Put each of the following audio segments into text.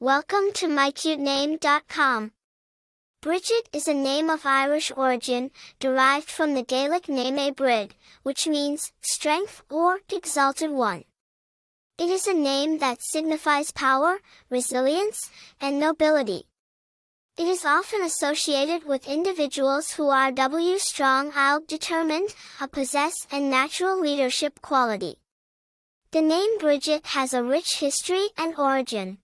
Welcome to mycutename.com. Bridget is a name of Irish origin, derived from the Gaelic name Abrid, which means strength or exalted one. It is a name that signifies power, resilience, and nobility. It is often associated with individuals who are W strong out determined, a possess and natural leadership quality. The name Bridget has a rich history and origin.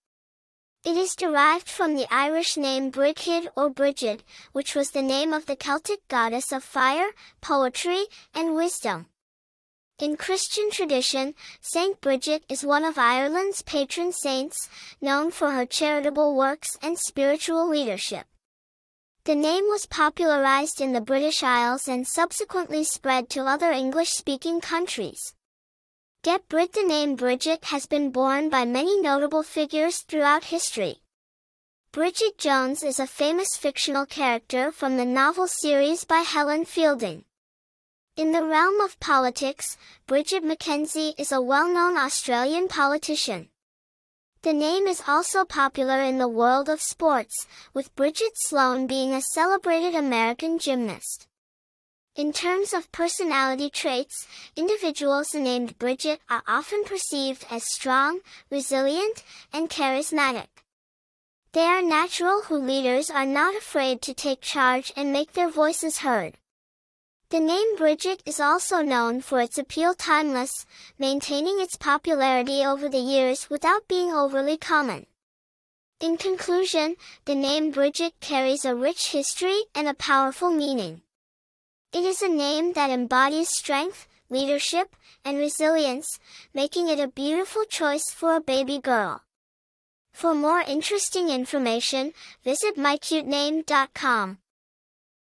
It is derived from the Irish name Brigid or Brigid, which was the name of the Celtic goddess of fire, poetry, and wisdom. In Christian tradition, Saint Bridget is one of Ireland's patron saints, known for her charitable works and spiritual leadership. The name was popularized in the British Isles and subsequently spread to other English-speaking countries. Brit the name Bridget has been borne by many notable figures throughout history. Bridget Jones is a famous fictional character from the novel series by Helen Fielding. In the realm of politics, Bridget McKenzie is a well-known Australian politician. The name is also popular in the world of sports, with Bridget Sloan being a celebrated American gymnast. In terms of personality traits, individuals named Bridget are often perceived as strong, resilient, and charismatic. They are natural who leaders are not afraid to take charge and make their voices heard. The name Bridget is also known for its appeal timeless, maintaining its popularity over the years without being overly common. In conclusion, the name Bridget carries a rich history and a powerful meaning. It is a name that embodies strength, leadership, and resilience, making it a beautiful choice for a baby girl. For more interesting information, visit mycutename.com.